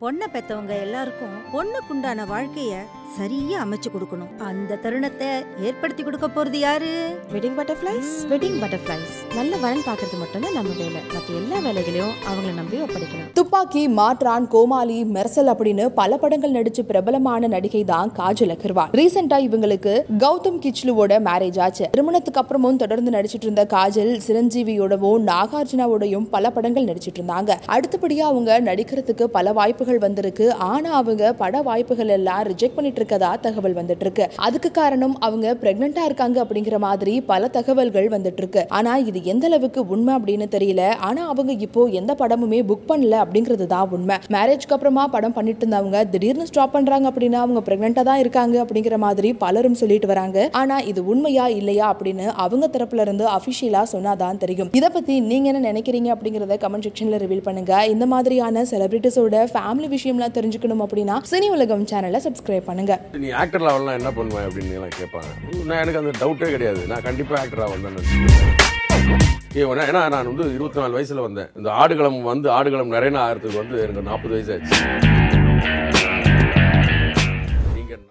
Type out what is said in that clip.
பொண்ணை பெத்தவங்க எல்லாருக்கும் பொண்ணுக்குண்டான வாழ்க்கைய சரியா அமைச்சு கொடுக்கணும். அந்த தருணத்தை ஏற்படுத்தி கொடுக்க போறது யாரு? வெட்டிங் பட்டர்ஃப்ளைஸ் வெட்டிங் பட்டர்ஃப்ளைஸ் நல்ல வரன் பார்க்கறது மட்டும்தான் நம்ம வேலை. மற்ற எல்லா வேலைகளையும் அவங்கள நம்பி ஒப்படைக்கணும். துப்பாக்கி மாற்றான் கோமாளி மெர்சல் அப்படின்னு பல படங்கள் நடிச்சு பிரபலமான நடிகை தான் காஜல் அகர்வால். ரீசெண்டா இவங்களுக்கு கௌதம் கிச்லுவோட மேரேஜ் ஆச்சு. திருமணத்துக்கு அப்புறமும் தொடர்ந்து நடிச்சிட்டு இருந்த காஜல் சிரஞ்சீவியோடவும் நாகார்ஜுனாவோடையும் பல படங்கள் நடிச்சிட்டு இருந்தாங்க. அடுத்தபடியா அவங்க நடிக்கிறதுக்கு பல வாய்ப்புகள் வந்திருக்கு. ஆனா அவங்க பட வாய்ப்புகள் எல்லாம் ரிஜெக்ட் பண்ணிட்டு இருக்கதா தகவல் வந்துட்டு இருக்கு அதுக்கு காரணம் அவங்க பிரெக்னெண்டா இருக்காங்க அப்படிங்கிற மாதிரி பல தகவல்கள் வந்துட்டு இருக்கு ஆனா இது எந்த அளவுக்கு உண்மை அப்படின்னு தெரியல. ஆனா அவங்க இப்போ எந்த படமுமே புக் பண்ணல அப்படிங்கிறது தான் உண்மை. மேரேஜ்க்கு அப்புறமா படம் பண்ணிட்டு இருந்தவங்க திடீர்னு ஸ்டாப் பண்றாங்க அப்படின்னா அவங்க பிரெக்னெண்டா தான் இருக்காங்க அப்படிங்கிற மாதிரி பலரும் சொல்லிட்டு வராங்க. ஆனா இது உண்மையா இல்லையா அப்படின்னு அவங்க தரப்புல இருந்து அபிஷியலா சொன்னாதான் தெரியும். இதை பத்தி நீங்க என்ன நினைக்கிறீங்க அப்படிங்கறத கமெண்ட் செக்ஷன்ல ரிவீல் பண்ணுங்க. இந்த மாதிரியான செலிபிரிட்டிஸோட ஃபேமிலி விஷயம்லாம் தெரிஞ்சுக்கணும் அப்படின்னா சினி உலகம் சேனலை சப்ஸ்கிரைப் பண்ணுங்க நீ ஆக்டர் லெவல்லாம் என்ன பண்ணுவேன் அப்படின்னு எல்லாம் கேட்பாங்க. நான் எனக்கு அந்த டவுட்டே கிடையாது. நான் கண்டிப்பாக ஆக்டராக வந்தேன் ஏன்னா நான் வந்து இருபத்தி நாலு வயசுல வந்தேன். இந்த ஆடுகளம் வந்து ஆடுகளம் நிறைய ஆகிறதுக்கு வந்து எனக்கு நாற்பது வயசு ஆச்சு.